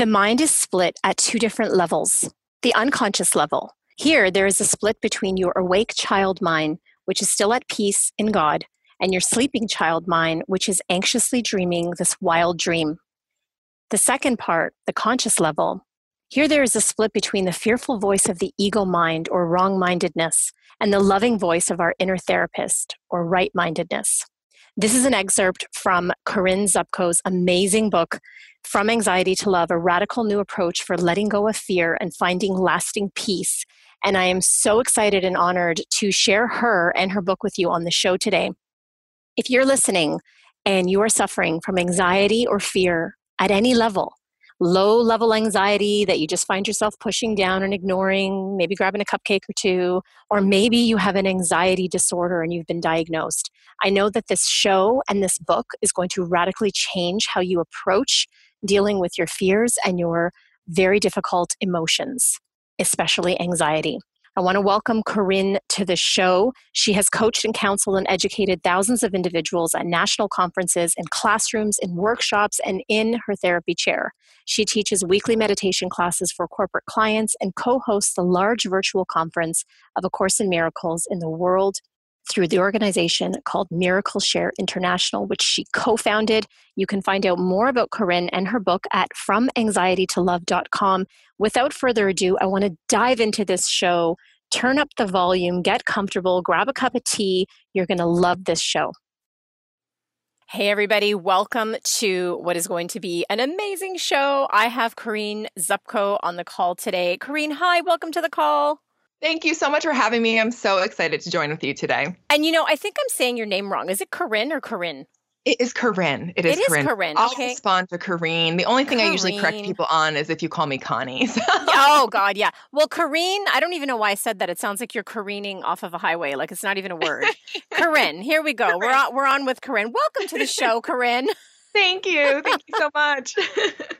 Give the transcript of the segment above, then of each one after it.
The mind is split at two different levels the unconscious level. Here, there is a split between your awake child mind, which is still at peace in God, and your sleeping child mind, which is anxiously dreaming this wild dream. The second part, the conscious level, here there is a split between the fearful voice of the ego mind or wrong mindedness and the loving voice of our inner therapist or right mindedness. This is an excerpt from Corinne Zupko's amazing book, From Anxiety to Love A Radical New Approach for Letting Go of Fear and Finding Lasting Peace. And I am so excited and honored to share her and her book with you on the show today. If you're listening and you are suffering from anxiety or fear at any level, low level anxiety that you just find yourself pushing down and ignoring, maybe grabbing a cupcake or two, or maybe you have an anxiety disorder and you've been diagnosed. I know that this show and this book is going to radically change how you approach dealing with your fears and your very difficult emotions, especially anxiety. I want to welcome Corinne to the show. She has coached and counseled and educated thousands of individuals at national conferences, in classrooms, in workshops, and in her therapy chair. She teaches weekly meditation classes for corporate clients and co hosts the large virtual conference of A Course in Miracles in the world through the organization called Miracle Share International, which she co founded. You can find out more about Corinne and her book at FromAnxietyToLove.com. Without further ado, I want to dive into this show. Turn up the volume, get comfortable, grab a cup of tea. You're going to love this show. Hey, everybody, welcome to what is going to be an amazing show. I have Corinne Zupko on the call today. Corinne, hi, welcome to the call. Thank you so much for having me. I'm so excited to join with you today. And you know, I think I'm saying your name wrong. Is it Corinne or Corinne? It is Corinne. It is, it is Corinne. Corinne. I'll okay. respond to Corinne. The only thing Corinne. I usually correct people on is if you call me Connie. So. oh God, yeah. Well, Corinne, I don't even know why I said that. It sounds like you're careening off of a highway, like it's not even a word. Corinne, here we go. Corinne. We're on. We're on with Corinne. Welcome to the show, Corinne. Thank you. Thank you so much.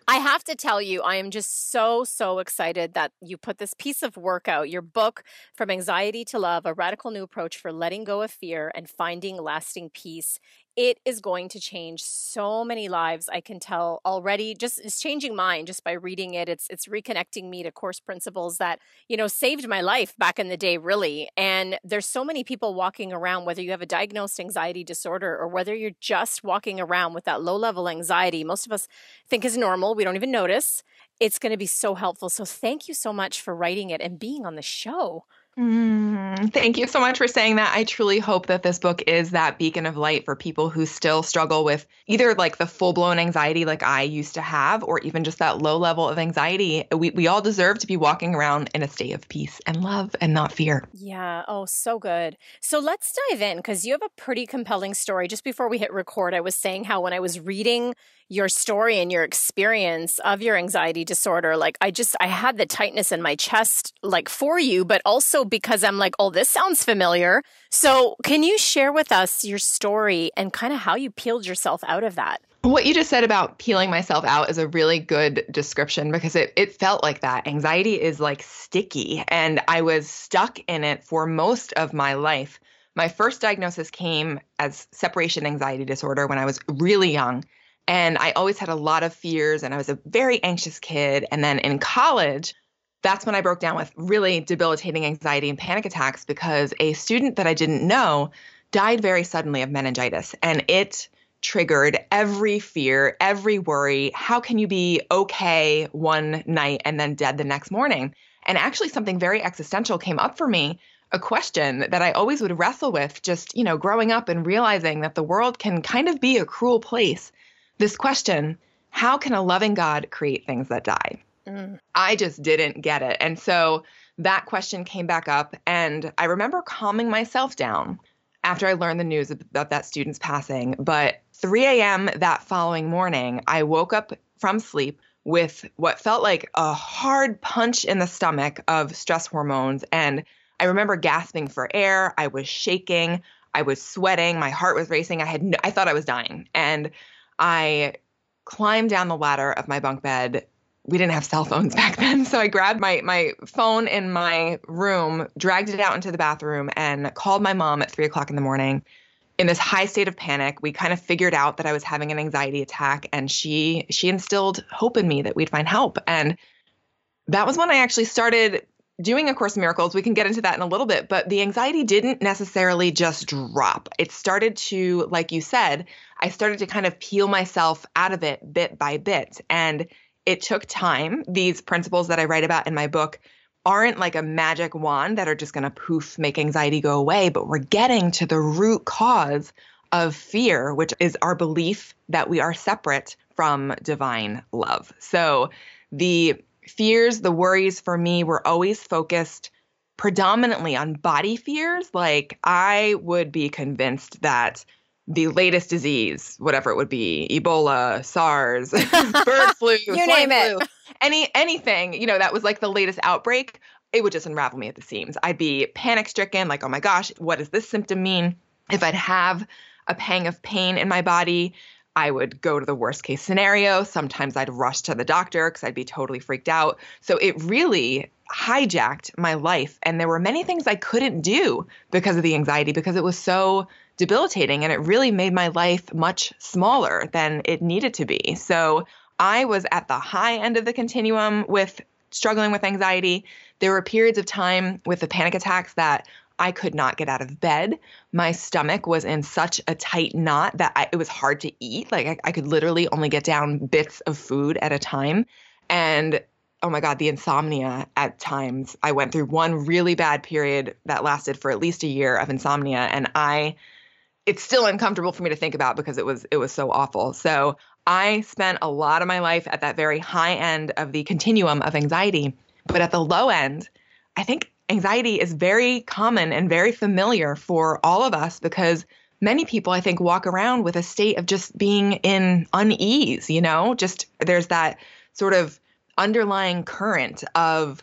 I have to tell you, I am just so, so excited that you put this piece of work out, your book, From Anxiety to Love A Radical New Approach for Letting Go of Fear and Finding Lasting Peace it is going to change so many lives i can tell already just it's changing mine just by reading it it's it's reconnecting me to course principles that you know saved my life back in the day really and there's so many people walking around whether you have a diagnosed anxiety disorder or whether you're just walking around with that low level anxiety most of us think is normal we don't even notice it's going to be so helpful so thank you so much for writing it and being on the show Mm, thank you so much for saying that. I truly hope that this book is that beacon of light for people who still struggle with either like the full blown anxiety like I used to have, or even just that low level of anxiety. We, we all deserve to be walking around in a state of peace and love and not fear. Yeah. Oh, so good. So let's dive in because you have a pretty compelling story. Just before we hit record, I was saying how when I was reading your story and your experience of your anxiety disorder like i just i had the tightness in my chest like for you but also because i'm like oh this sounds familiar so can you share with us your story and kind of how you peeled yourself out of that what you just said about peeling myself out is a really good description because it, it felt like that. Anxiety is like sticky, and I was stuck in it for most of my life. My first diagnosis came as separation anxiety disorder when I was really young. And I always had a lot of fears, and I was a very anxious kid. And then in college, that's when I broke down with really debilitating anxiety and panic attacks because a student that I didn't know died very suddenly of meningitis. And it triggered every fear, every worry. How can you be okay one night and then dead the next morning? And actually, something very existential came up for me a question that I always would wrestle with just, you know, growing up and realizing that the world can kind of be a cruel place this question how can a loving God create things that die? Mm. I just didn't get it. And so that question came back up. And I remember calming myself down after I learned the news of that student's passing. But 3 a.m. that following morning, I woke up from sleep with what felt like a hard punch in the stomach of stress hormones. And I remember gasping for air. I was shaking. I was sweating. My heart was racing. I had no, I thought I was dying. And I climbed down the ladder of my bunk bed. We didn't have cell phones back then. So I grabbed my my phone in my room, dragged it out into the bathroom, and called my mom at three o'clock in the morning in this high state of panic we kind of figured out that i was having an anxiety attack and she she instilled hope in me that we'd find help and that was when i actually started doing a course in miracles we can get into that in a little bit but the anxiety didn't necessarily just drop it started to like you said i started to kind of peel myself out of it bit by bit and it took time these principles that i write about in my book aren't like a magic wand that are just going to poof make anxiety go away, but we're getting to the root cause of fear, which is our belief that we are separate from divine love. So the fears, the worries for me were always focused predominantly on body fears. Like I would be convinced that the latest disease, whatever it would be, Ebola, SARS, bird flu, you name it. any anything, you know, that was like the latest outbreak, it would just unravel me at the seams. I'd be panic stricken, like, oh my gosh, what does this symptom mean? If I'd have a pang of pain in my body, I would go to the worst case scenario. Sometimes I'd rush to the doctor because I'd be totally freaked out. So it really hijacked my life. And there were many things I couldn't do because of the anxiety, because it was so debilitating and it really made my life much smaller than it needed to be. So I was at the high end of the continuum with struggling with anxiety. There were periods of time with the panic attacks that I could not get out of bed. My stomach was in such a tight knot that I, it was hard to eat. Like I, I could literally only get down bits of food at a time. And oh my God, the insomnia at times. I went through one really bad period that lasted for at least a year of insomnia. And I, it's still uncomfortable for me to think about because it was it was so awful. So I spent a lot of my life at that very high end of the continuum of anxiety. But at the low end, I think anxiety is very common and very familiar for all of us because many people, I think, walk around with a state of just being in unease, you know, just there's that sort of underlying current of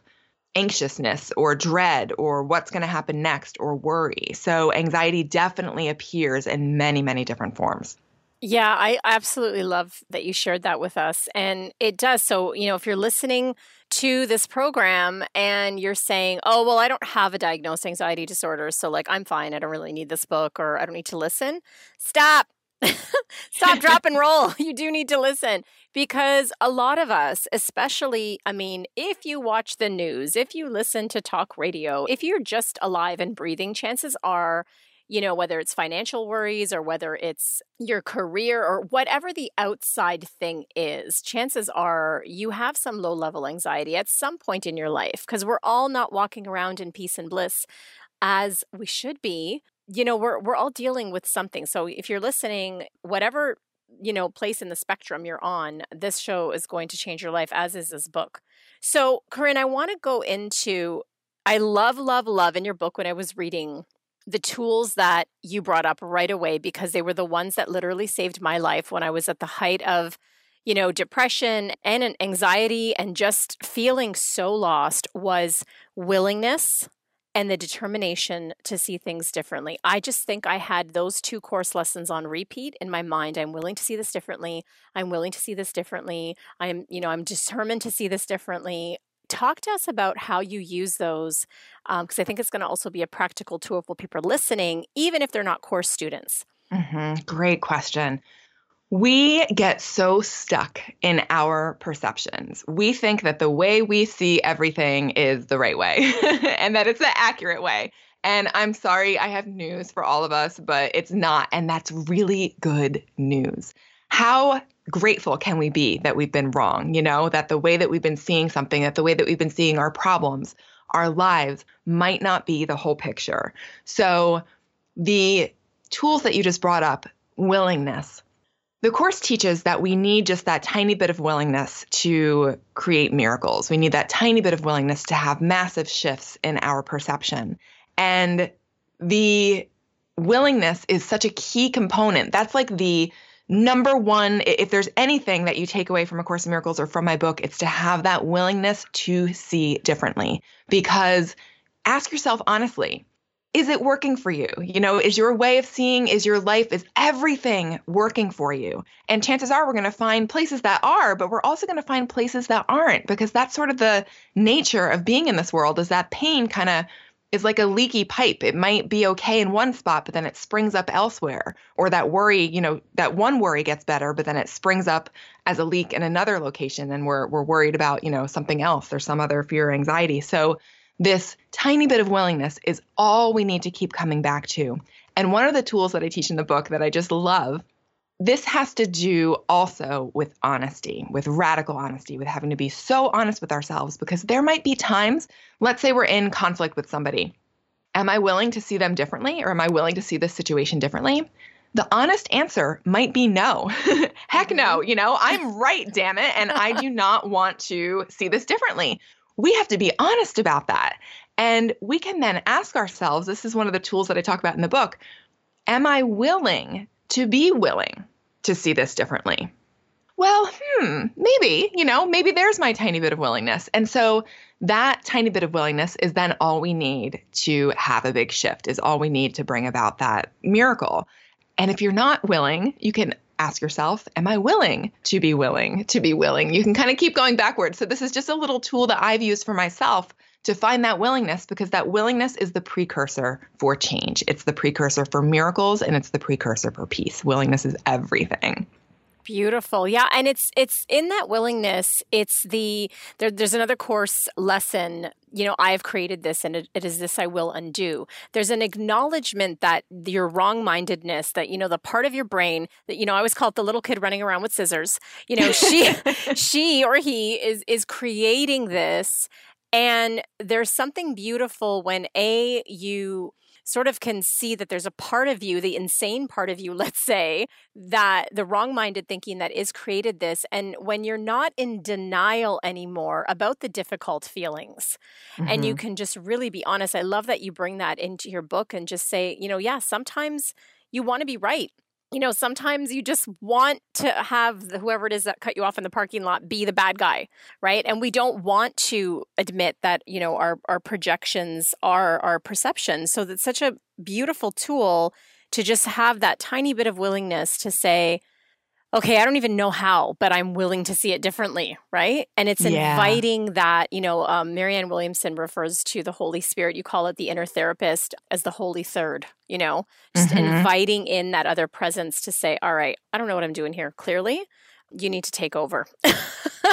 anxiousness or dread or what's going to happen next or worry. So anxiety definitely appears in many, many different forms. Yeah, I absolutely love that you shared that with us. And it does. So, you know, if you're listening to this program and you're saying, oh, well, I don't have a diagnosed anxiety disorder. So, like, I'm fine. I don't really need this book or I don't need to listen. Stop. Stop, drop, and roll. You do need to listen because a lot of us, especially, I mean, if you watch the news, if you listen to talk radio, if you're just alive and breathing, chances are, you know, whether it's financial worries or whether it's your career or whatever the outside thing is, chances are you have some low level anxiety at some point in your life because we're all not walking around in peace and bliss as we should be you know we're we're all dealing with something. So if you're listening whatever you know place in the spectrum you're on this show is going to change your life as is this book. So corinne i want to go into i love love love in your book when i was reading the tools that you brought up right away because they were the ones that literally saved my life when i was at the height of you know depression and anxiety and just feeling so lost was willingness and the determination to see things differently. I just think I had those two course lessons on repeat in my mind. I'm willing to see this differently. I'm willing to see this differently. I'm, you know, I'm determined to see this differently. Talk to us about how you use those, because um, I think it's going to also be a practical tool for people listening, even if they're not course students. Mm-hmm. Great question. We get so stuck in our perceptions. We think that the way we see everything is the right way and that it's the accurate way. And I'm sorry, I have news for all of us, but it's not. And that's really good news. How grateful can we be that we've been wrong? You know, that the way that we've been seeing something, that the way that we've been seeing our problems, our lives might not be the whole picture. So, the tools that you just brought up willingness, the Course teaches that we need just that tiny bit of willingness to create miracles. We need that tiny bit of willingness to have massive shifts in our perception. And the willingness is such a key component. That's like the number one, if there's anything that you take away from A Course in Miracles or from my book, it's to have that willingness to see differently. Because ask yourself honestly, is it working for you? You know, is your way of seeing, is your life, is everything working for you? And chances are we're going to find places that are, but we're also going to find places that aren't because that's sort of the nature of being in this world is that pain kind of is like a leaky pipe. It might be okay in one spot, but then it springs up elsewhere. Or that worry, you know, that one worry gets better, but then it springs up as a leak in another location and we're we're worried about, you know, something else or some other fear or anxiety. So this tiny bit of willingness is all we need to keep coming back to. And one of the tools that I teach in the book that I just love this has to do also with honesty, with radical honesty, with having to be so honest with ourselves because there might be times, let's say we're in conflict with somebody. Am I willing to see them differently or am I willing to see this situation differently? The honest answer might be no. Heck no, mm-hmm. you know, I'm right, damn it. And I do not want to see this differently. We have to be honest about that. And we can then ask ourselves this is one of the tools that I talk about in the book. Am I willing to be willing to see this differently. Well, hmm, maybe, you know, maybe there's my tiny bit of willingness. And so that tiny bit of willingness is then all we need to have a big shift, is all we need to bring about that miracle. And if you're not willing, you can ask yourself, Am I willing to be willing to be willing? You can kind of keep going backwards. So, this is just a little tool that I've used for myself to find that willingness because that willingness is the precursor for change. It's the precursor for miracles and it's the precursor for peace. Willingness is everything. Beautiful. Yeah, and it's it's in that willingness, it's the there, there's another course lesson, you know, I've created this and it, it is this I will undo. There's an acknowledgement that your wrong-mindedness, that you know, the part of your brain that you know, I always call it the little kid running around with scissors. You know, she she or he is is creating this and there's something beautiful when A, you sort of can see that there's a part of you, the insane part of you, let's say, that the wrong minded thinking that is created this. And when you're not in denial anymore about the difficult feelings, mm-hmm. and you mm-hmm. can just really be honest, I love that you bring that into your book and just say, you know, yeah, sometimes you want to be right you know, sometimes you just want to have whoever it is that cut you off in the parking lot be the bad guy, right? And we don't want to admit that, you know, our, our projections are our perceptions. So that's such a beautiful tool to just have that tiny bit of willingness to say, okay, I don't even know how, but I'm willing to see it differently, right? And it's yeah. inviting that, you know, um, Marianne Williamson refers to the Holy Spirit. You call it the inner therapist as the Holy Third, you know, just mm-hmm. inviting in that other presence to say, all right, I don't know what I'm doing here. Clearly, you need to take over.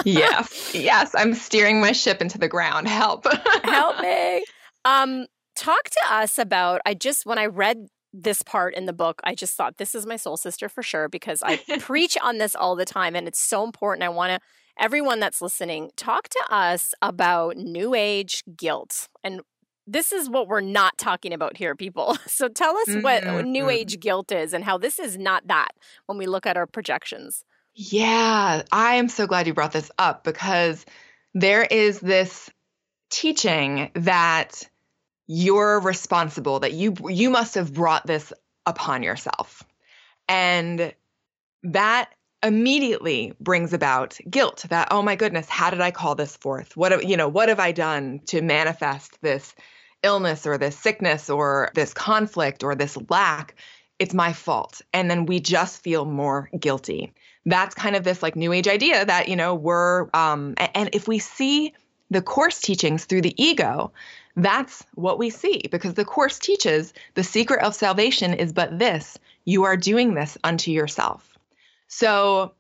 yes, yes, I'm steering my ship into the ground. Help. Help me. Um, talk to us about i just when i read this part in the book, I just thought this is my soul sister for sure because I preach on this all the time and it's so important. I want to, everyone that's listening, talk to us about new age guilt. And this is what we're not talking about here, people. So tell us mm-hmm. what new age guilt is and how this is not that when we look at our projections. Yeah, I am so glad you brought this up because there is this teaching that you're responsible that you you must have brought this upon yourself. And that immediately brings about guilt that oh my goodness how did i call this forth? What have, you know what have i done to manifest this illness or this sickness or this conflict or this lack? It's my fault. And then we just feel more guilty. That's kind of this like new age idea that you know we're um and if we see the course teachings through the ego that's what we see because the Course teaches the secret of salvation is but this you are doing this unto yourself. So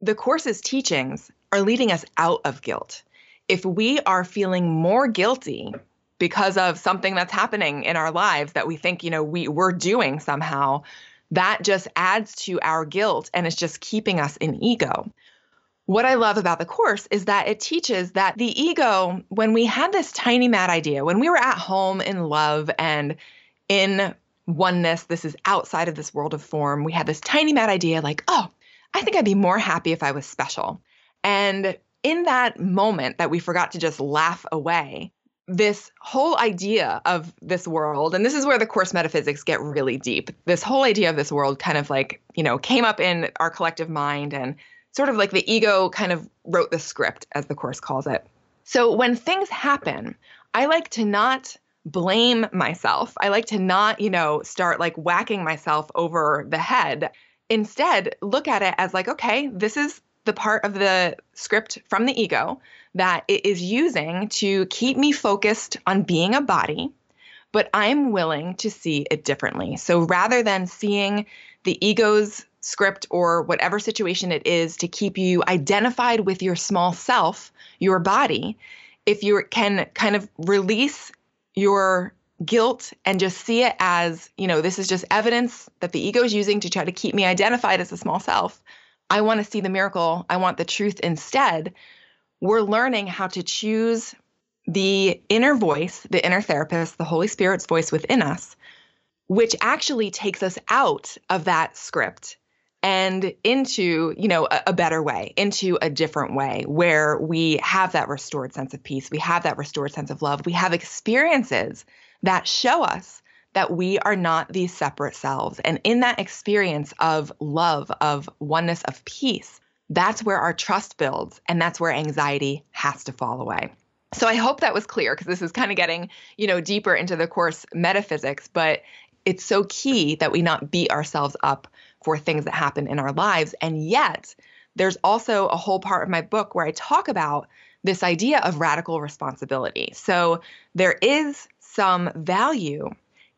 the Course's teachings are leading us out of guilt. If we are feeling more guilty because of something that's happening in our lives that we think, you know, we, we're doing somehow, that just adds to our guilt and it's just keeping us in ego what I love about the course is that it teaches that the ego, when we had this tiny mad idea, when we were at home in love and in oneness, this is outside of this world of form, we had this tiny mad idea like, oh, I think I'd be more happy if I was special. And in that moment that we forgot to just laugh away, this whole idea of this world, and this is where the Course metaphysics get really deep. This whole idea of this world kind of like, you know, came up in our collective mind and sort of like the ego kind of wrote the script, as the Course calls it. So when things happen, I like to not blame myself. I like to not, you know, start like whacking myself over the head. Instead, look at it as like, okay, this is the part of the script from the ego that it is using to keep me focused on being a body, but I'm willing to see it differently. So rather than seeing the ego's script or whatever situation it is to keep you identified with your small self, your body, if you can kind of release your guilt and just see it as, you know, this is just evidence that the ego is using to try to keep me identified as a small self. I want to see the miracle. I want the truth instead. We're learning how to choose the inner voice, the inner therapist, the Holy Spirit's voice within us, which actually takes us out of that script and into you know a, a, better way into a different way where we have that restored sense of peace. We have that restored sense of love. We have experiences that show us that we are not these separate selves. And in that experience of love of oneness of peace that's where our trust builds and that's where anxiety has to fall away. So i hope that was clear because this is kind of getting you know deeper into the course metaphysics but it's so key that we not beat ourselves up for things that happen in our lives. And yet, there's also a whole part of my book where I talk about this idea of radical responsibility. So there is some value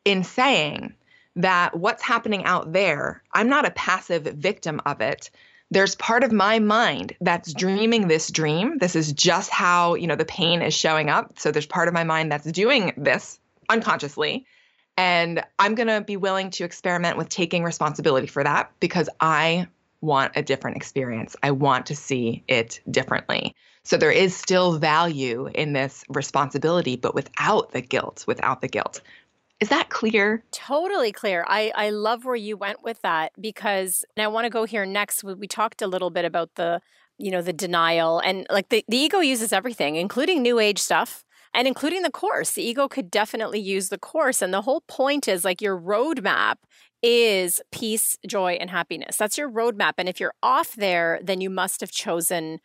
in saying that what's happening out there, I'm not a passive victim of it. There's part of my mind that's dreaming this dream. This is just how, you know, the pain is showing up. So there's part of my mind that's doing this unconsciously. And I'm going to be willing to experiment with taking responsibility for that because I want a different experience. I want to see it differently. So there is still value in this responsibility, but without the guilt, without the guilt. Is that clear? Totally clear. I, I love where you went with that because and I want to go here next. We talked a little bit about the, you know, the denial and like the, the ego uses everything, including new age stuff and including the course. The ego could definitely use the course. And the whole point is like your roadmap is peace, joy, and happiness. That's your roadmap. And if you're off there, then you must have chosen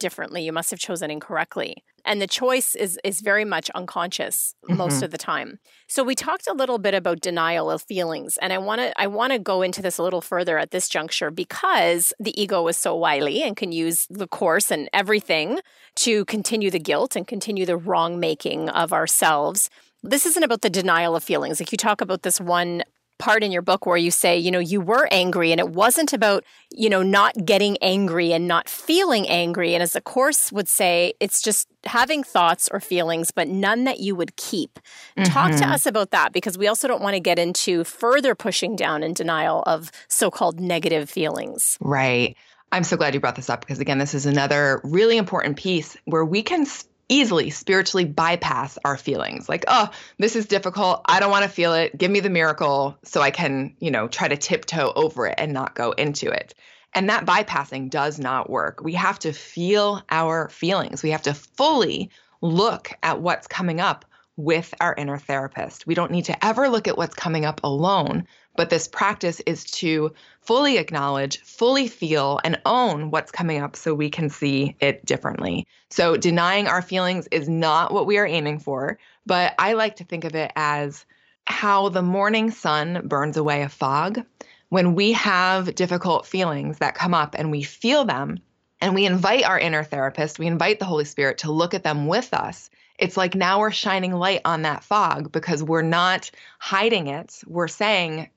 differently. You must have chosen incorrectly and the choice is is very much unconscious mm-hmm. most of the time so we talked a little bit about denial of feelings and i want to i want to go into this a little further at this juncture because the ego is so wily and can use the course and everything to continue the guilt and continue the wrong making of ourselves this isn't about the denial of feelings like you talk about this one part in your book where you say, you know, you were angry and it wasn't about, you know, not getting angry and not feeling angry. And as the course would say, it's just having thoughts or feelings, but none that you would keep. Mm-hmm. Talk to mm-hmm. us about that because we also don't want to get into further pushing down and denial of so called negative feelings. Right. I'm so glad you brought this up because, again, this is another really important piece where we can easily spiritually bypass our feelings. Like oh this is difficult. I don't want to feel it. Give me the miracle so i can you know try to tiptoe over it and not go into it. And that bypassing does not work. We have to feel our feelings. We have to fully look at what's coming up with our inner therapist. We don't need to ever look at what's coming up alone but this practice is to fully acknowledge, fully feel, and own what's coming up so we can see it differently. So, denying our feelings is not what we are aiming for, but I like to think of it as how the morning sun burns away a fog. When we have difficult feelings that come up and we feel them, and we invite our inner therapist, we invite the Holy Spirit to look at them with us. It's like now we're shining light on that fog because we're not hiding it. We're saying,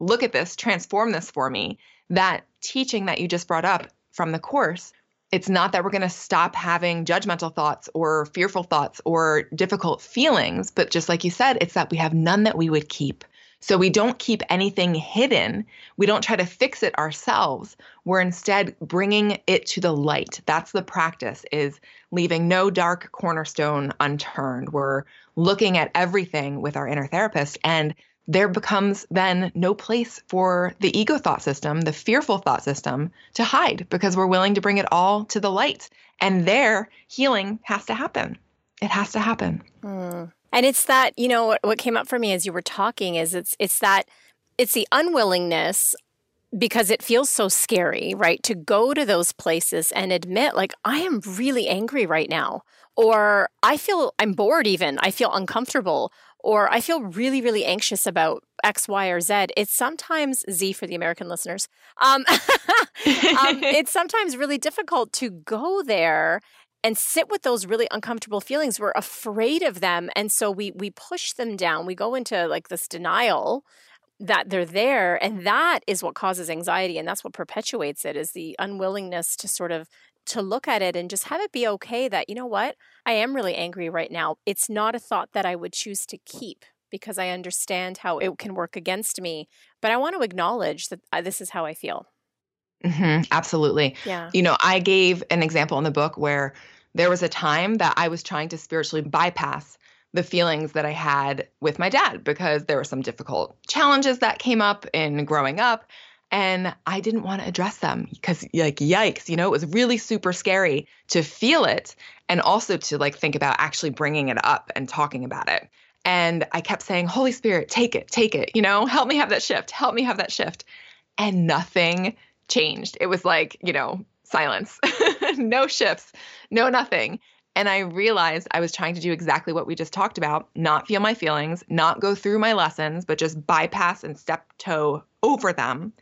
look at this, transform this for me. That teaching that you just brought up from the course, it's not that we're going to stop having judgmental thoughts or fearful thoughts or difficult feelings, but just like you said, it's that we have none that we would keep. So we don't keep anything hidden. We don't try to fix it ourselves. We're instead bringing it to the light. That's the practice is leaving no dark cornerstone unturned. We're looking at everything with our inner therapist and there becomes then no place for the ego thought system, the fearful thought system to hide because we're willing to bring it all to the light. And there, healing has to happen. It has to happen. Mm. And it's that, you know, what came up for me as you were talking is it's it's that it's the unwillingness because it feels so scary, right? To go to those places and admit, like, I am really angry right now, or I feel I'm bored, even, I feel uncomfortable, or I feel really, really anxious about X, Y, or Z. It's sometimes Z for the American listeners. Um, um, it's sometimes really difficult to go there and sit with those really uncomfortable feelings. We're afraid of them, and so we we push them down. We go into like this denial that they're there and that is what causes anxiety and that's what perpetuates it is the unwillingness to sort of to look at it and just have it be okay that you know what? I am really angry right now. It's not a thought that i would choose to keep because i understand how it can work against me but i want to acknowledge that uh, this is how i feel. Mm-hmm, absolutely. Yeah. You know i gave an example in the book where there was a time that i was trying to spiritually bypass the feelings that I had with my dad because there were some difficult challenges that came up in growing up and I didn't want to address them because like yikes, you know, it was really super scary to feel it and also to like think about actually bringing it up and talking about it. And I kept saying, "Holy Spirit, take it, take it, you know, help me have that shift, help me have that shift." And nothing changed. It was like, you know, silence. no shifts, no nothing. And I realized I was trying to do exactly what we just talked about not feel my feelings, not go through my lessons, but just bypass and step toe over them.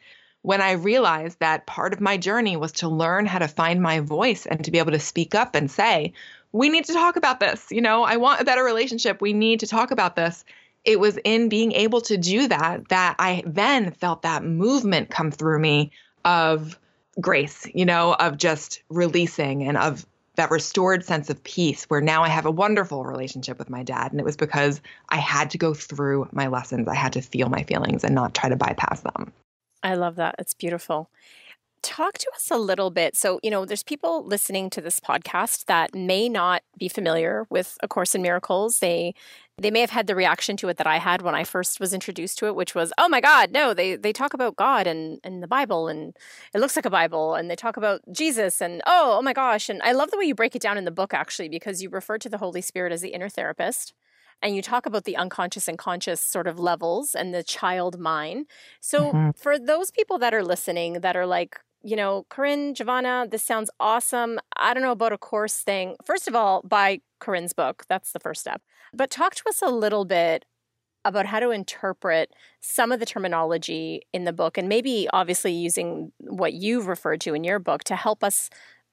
When I realized that part of my journey was to learn how to find my voice and to be able to speak up and say, we need to talk about this. You know, I want a better relationship. We need to talk about this. It was in being able to do that that I then felt that movement come through me of grace, you know, of just releasing and of that restored sense of peace where now I have a wonderful relationship with my dad. And it was because I had to go through my lessons. I had to feel my feelings and not try to bypass them. I love that. It's beautiful. Talk to us a little bit. So, you know, there's people listening to this podcast that may not be familiar with A Course in Miracles. They they may have had the reaction to it that I had when I first was introduced to it, which was, "Oh my God, no! They they talk about God and and the Bible, and it looks like a Bible, and they talk about Jesus, and oh, oh my gosh!" And I love the way you break it down in the book, actually, because you refer to the Holy Spirit as the inner therapist, and you talk about the unconscious and conscious sort of levels and the child mind. So, mm-hmm. for those people that are listening, that are like, you know, Corinne, Giovanna, this sounds awesome. I don't know about a course thing. First of all, buy Corinne's book. That's the first step. But talk to us a little bit about how to interpret some of the terminology in the book and maybe obviously using what you've referred to in your book to help us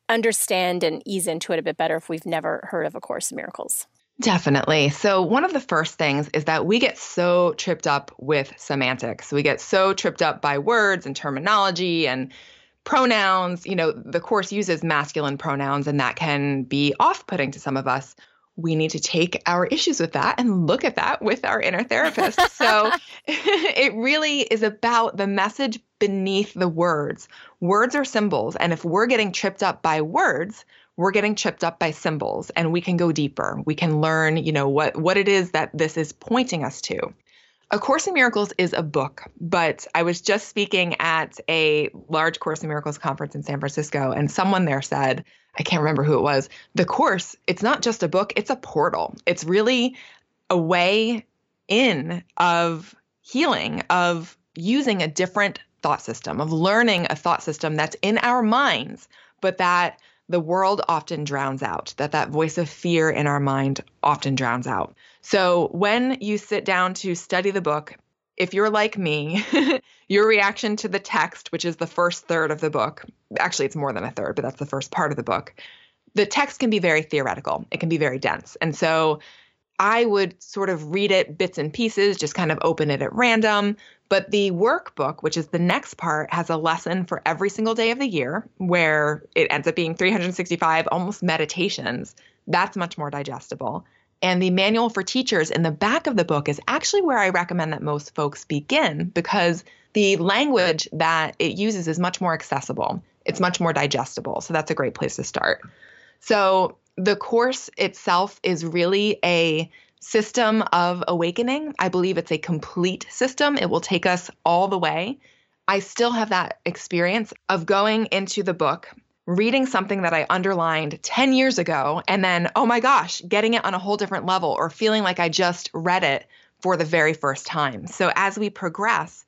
understand and ease into it a bit better if we've never heard of A Course in Miracles. Definitely. So, one of the first things is that we get so tripped up with semantics. We get so tripped up by words and terminology and pronouns. You know, the course uses masculine pronouns, and that can be off putting to some of us we need to take our issues with that and look at that with our inner therapist. so it really is about the message beneath the words. Words are symbols. And if we're getting tripped up by words, we're getting tripped up by symbols and we can go deeper. We can learn, you know, what, what it is that this is pointing us to. A Course in Miracles is a book, but I was just speaking at a large Course in Miracles conference in San Francisco, and someone there said, I can't remember who it was. The course, it's not just a book, it's a portal. It's really a way in of healing, of using a different thought system, of learning a thought system that's in our minds, but that the world often drowns out, that that voice of fear in our mind often drowns out. So when you sit down to study the book, if you're like me, your reaction to the text, which is the first third of the book, actually, it's more than a third, but that's the first part of the book. The text can be very theoretical, it can be very dense. And so I would sort of read it bits and pieces, just kind of open it at random. But the workbook, which is the next part, has a lesson for every single day of the year where it ends up being 365 almost meditations. That's much more digestible. And the manual for teachers in the back of the book is actually where I recommend that most folks begin because the language that it uses is much more accessible. It's much more digestible. So that's a great place to start. So the course itself is really a system of awakening. I believe it's a complete system. It will take us all the way. I still have that experience of going into the book, reading something that I underlined 10 years ago, and then, oh my gosh, getting it on a whole different level or feeling like I just read it for the very first time. So as we progress,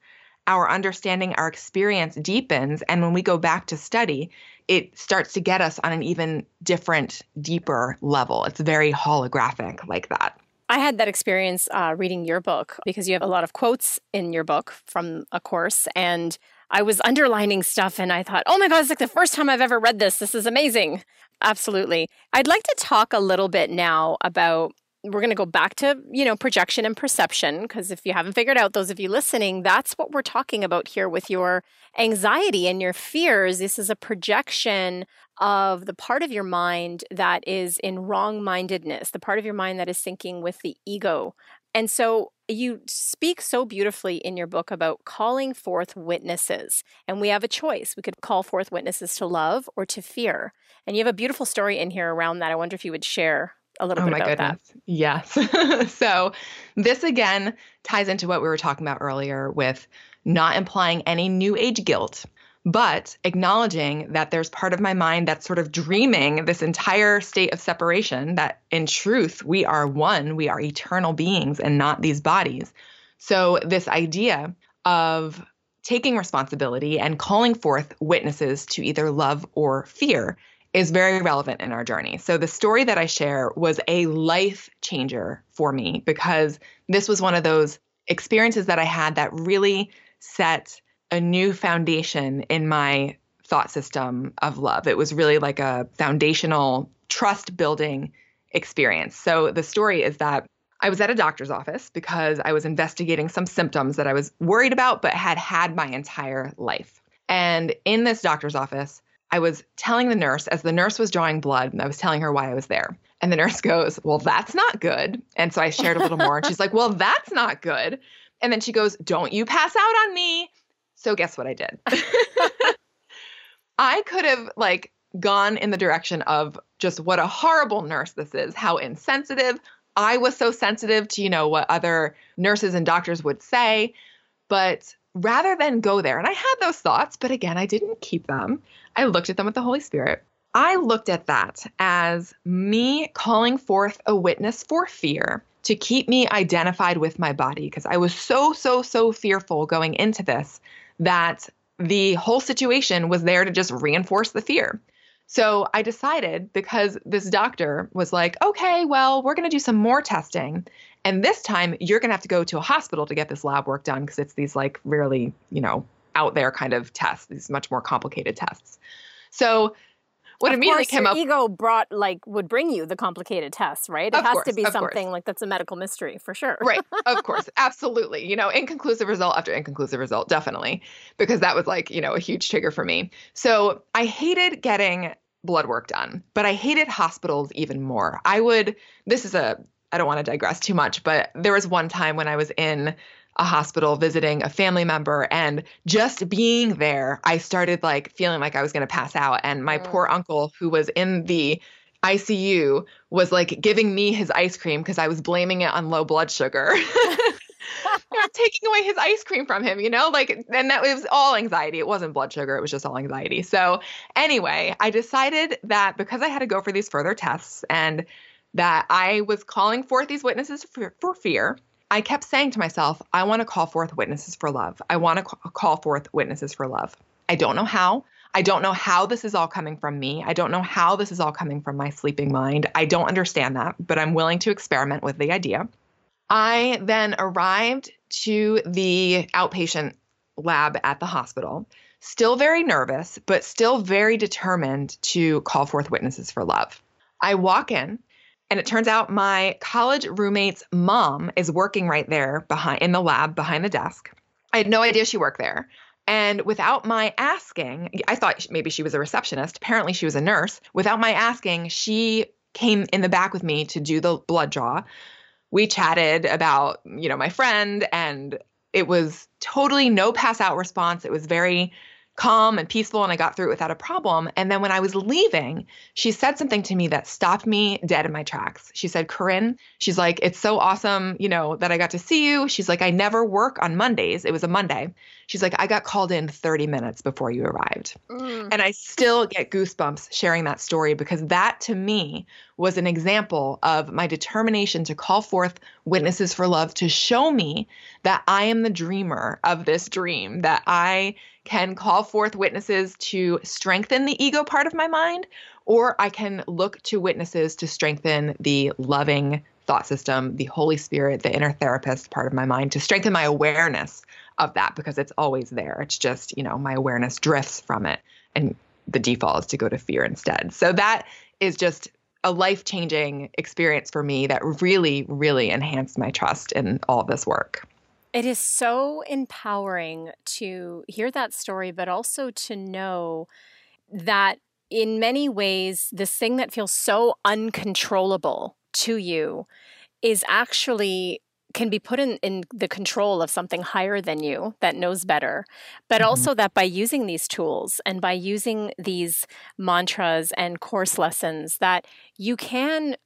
our understanding, our experience deepens. And when we go back to study, it starts to get us on an even different, deeper level. It's very holographic like that. I had that experience uh, reading your book because you have a lot of quotes in your book from a course. And I was underlining stuff and I thought, oh my God, it's like the first time I've ever read this. This is amazing. Absolutely. I'd like to talk a little bit now about we're going to go back to you know projection and perception because if you haven't figured out those of you listening that's what we're talking about here with your anxiety and your fears this is a projection of the part of your mind that is in wrong mindedness the part of your mind that is thinking with the ego and so you speak so beautifully in your book about calling forth witnesses. And we have a choice. We could call forth witnesses to love or to fear. And you have a beautiful story in here around that. I wonder if you would share a little oh bit my about goodness. that. Yes. so this again ties into what we were talking about earlier with not implying any new age guilt, but acknowledging that there's part of my mind that's sort of dreaming this entire state of separation that in truth we are one, we are eternal beings and not these bodies. So this idea of taking responsibility and calling forth witnesses to either love or fear is very relevant in our journey. So, the story that I share was a life changer for me because this was one of those experiences that I had that really set a new foundation in my thought system of love. It was really like a foundational trust building experience. So, the story is that I was at a doctor's office because I was investigating some symptoms that I was worried about but had had my entire life. And in this doctor's office, I was telling the nurse, as the nurse was drawing blood, and I was telling her why I was there. And the nurse goes, Well, that's not good. And so I shared a little more. And she's like, Well, that's not good. And then she goes, Don't you pass out on me. So guess what I did? I could have like gone in the direction of just what a horrible nurse this is, how insensitive. I was so sensitive to, you know, what other nurses and doctors would say. But rather than go there, and I had those thoughts, but again, I didn't keep them. I looked at them with the Holy Spirit. I looked at that as me calling forth a witness for fear to keep me identified with my body because I was so, so, so fearful going into this that the whole situation was there to just reinforce the fear. So I decided because this doctor was like, okay, well, we're going to do some more testing. And this time you're going to have to go to a hospital to get this lab work done because it's these like really, you know, out there kind of tests, these much more complicated tests. So what of immediately course, came your up ego brought like would bring you the complicated tests right? It of has course, to be something course. like that's a medical mystery for sure. Right of course absolutely you know inconclusive result after inconclusive result definitely because that was like you know a huge trigger for me. So i hated getting blood work done but i hated hospitals even more. I would this is a i don't want to digress too much but there was one time when i was in a hospital visiting a family member and just being there i started like feeling like i was going to pass out and my mm. poor uncle who was in the icu was like giving me his ice cream because i was blaming it on low blood sugar taking away his ice cream from him, you know? Like, and that was all anxiety. It wasn't blood sugar, it was just all anxiety. So, anyway, I decided that because I had to go for these further tests and that I was calling forth these witnesses for, for fear, I kept saying to myself, I want to call forth witnesses for love. I want to call forth witnesses for love. I don't know how. I don't know how this is all coming from me. I don't know how this is all coming from my sleeping mind. I don't understand that, but I'm willing to experiment with the idea. I then arrived to the outpatient lab at the hospital, still very nervous, but still very determined to call forth witnesses for love. I walk in and it turns out my college roommate's mom is working right there behind in the lab behind the desk. I had no idea she worked there. And without my asking, I thought maybe she was a receptionist. Apparently, she was a nurse. Without my asking, she came in the back with me to do the blood draw. We chatted about, you know, my friend, and it was totally no pass out response. It was very calm and peaceful and I got through it without a problem. And then when I was leaving, she said something to me that stopped me dead in my tracks. She said, Corinne, she's like, it's so awesome, you know, that I got to see you. She's like, I never work on Mondays. It was a Monday. She's like, I got called in 30 minutes before you arrived. Mm. And I still get goosebumps sharing that story because that to me was an example of my determination to call forth witnesses for love to show me that I am the dreamer of this dream, that I can call forth witnesses to strengthen the ego part of my mind, or I can look to witnesses to strengthen the loving thought system, the Holy Spirit, the inner therapist part of my mind, to strengthen my awareness of that because it's always there. It's just, you know, my awareness drifts from it. And the default is to go to fear instead. So that is just a life changing experience for me that really, really enhanced my trust in all this work. It is so empowering to hear that story, but also to know that in many ways, this thing that feels so uncontrollable to you is actually can be put in, in the control of something higher than you that knows better. But mm-hmm. also that by using these tools and by using these mantras and course lessons, that you can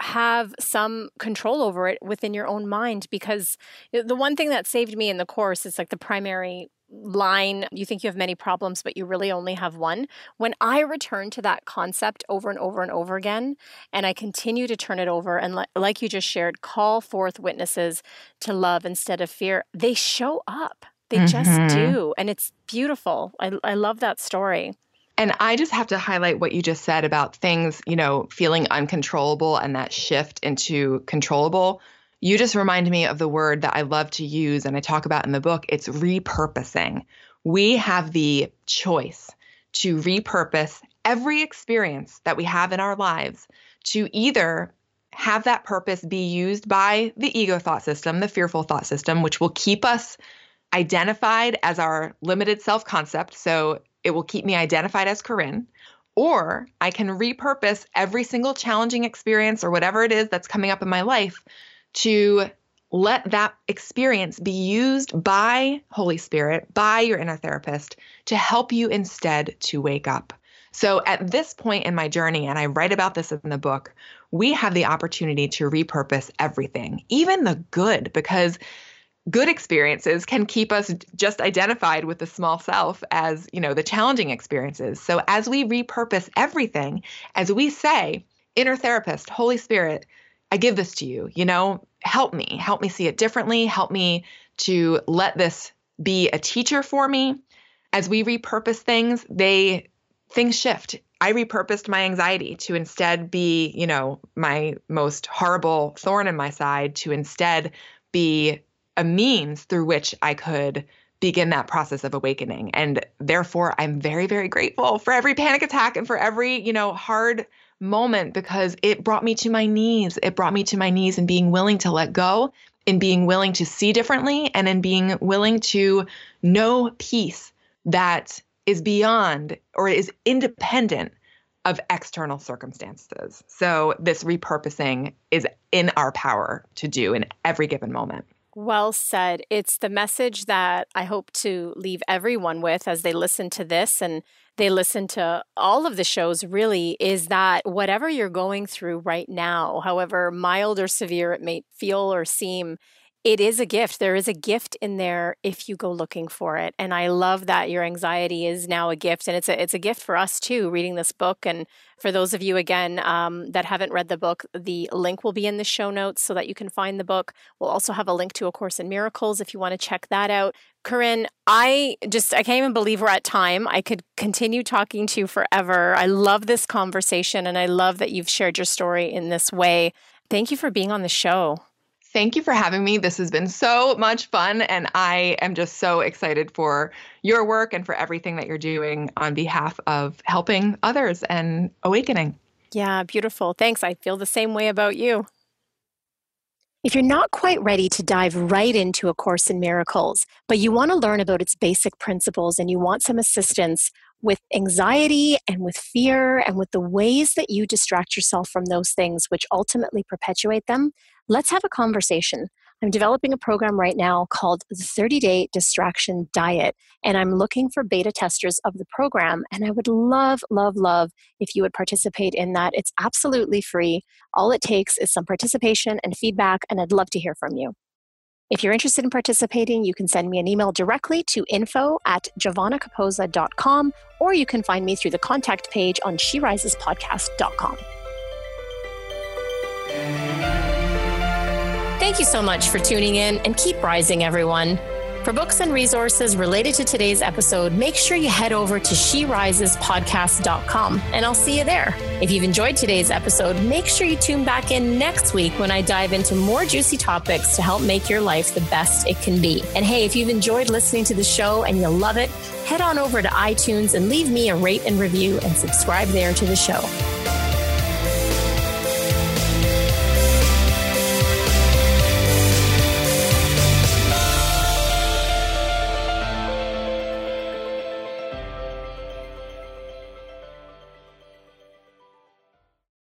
have some control over it within your own mind because the one thing that saved me in the course is like the primary line you think you have many problems but you really only have one. When i return to that concept over and over and over again and i continue to turn it over and like you just shared call forth witnesses to love instead of fear they show up. They mm-hmm. just do and it's beautiful. I, I love that story. And I just have to highlight what you just said about things, you know, feeling uncontrollable and that shift into controllable you just remind me of the word that I love to use and I talk about in the book. It's repurposing. We have the choice to repurpose every experience that we have in our lives to either have that purpose be used by the ego thought system, the fearful thought system, which will keep us identified as our limited self concept. So it will keep me identified as Corinne. Or I can repurpose every single challenging experience or whatever it is that's coming up in my life to let that experience be used by Holy Spirit, by your inner therapist, to help you instead to wake up. So at this point in my journey, and I write about this in the book, we have the opportunity to repurpose everything, even the good, because good experiences can keep us just identified with the small self as, you know, the challenging experiences. So as we repurpose everything, as we say, inner therapist, Holy Spirit, I give this to you, you know, help me, help me see it differently, help me to let this be a teacher for me. As we repurpose things, they things shift. I repurposed my anxiety to instead be, you know, my most horrible thorn in my side to instead be a means through which I could begin that process of awakening. And therefore, I'm very, very grateful for every panic attack and for every, you know, hard moment because it brought me to my knees. It brought me to my knees and being willing to let go, in being willing to see differently, and in being willing to know peace that is beyond or is independent of external circumstances. So, this repurposing is in our power to do in every given moment. Well said. It's the message that I hope to leave everyone with as they listen to this and they listen to all of the shows really is that whatever you're going through right now, however mild or severe it may feel or seem, it is a gift. There is a gift in there if you go looking for it. And I love that your anxiety is now a gift. And it's a, it's a gift for us too, reading this book. And for those of you, again, um, that haven't read the book, the link will be in the show notes so that you can find the book. We'll also have a link to A Course in Miracles if you want to check that out. Corinne, I just, I can't even believe we're at time. I could continue talking to you forever. I love this conversation and I love that you've shared your story in this way. Thank you for being on the show. Thank you for having me. This has been so much fun, and I am just so excited for your work and for everything that you're doing on behalf of helping others and awakening. Yeah, beautiful. Thanks. I feel the same way about you. If you're not quite ready to dive right into A Course in Miracles, but you want to learn about its basic principles and you want some assistance with anxiety and with fear and with the ways that you distract yourself from those things which ultimately perpetuate them, let's have a conversation. I'm developing a program right now called the 30 Day Distraction Diet, and I'm looking for beta testers of the program. And I would love, love, love if you would participate in that. It's absolutely free. All it takes is some participation and feedback, and I'd love to hear from you. If you're interested in participating, you can send me an email directly to info at giovannacapozza.com, or you can find me through the contact page on sherisespodcast.com. Thank you so much for tuning in and keep rising, everyone. For books and resources related to today's episode, make sure you head over to sherisespodcast.com and I'll see you there. If you've enjoyed today's episode, make sure you tune back in next week when I dive into more juicy topics to help make your life the best it can be. And hey, if you've enjoyed listening to the show and you love it, head on over to iTunes and leave me a rate and review and subscribe there to the show.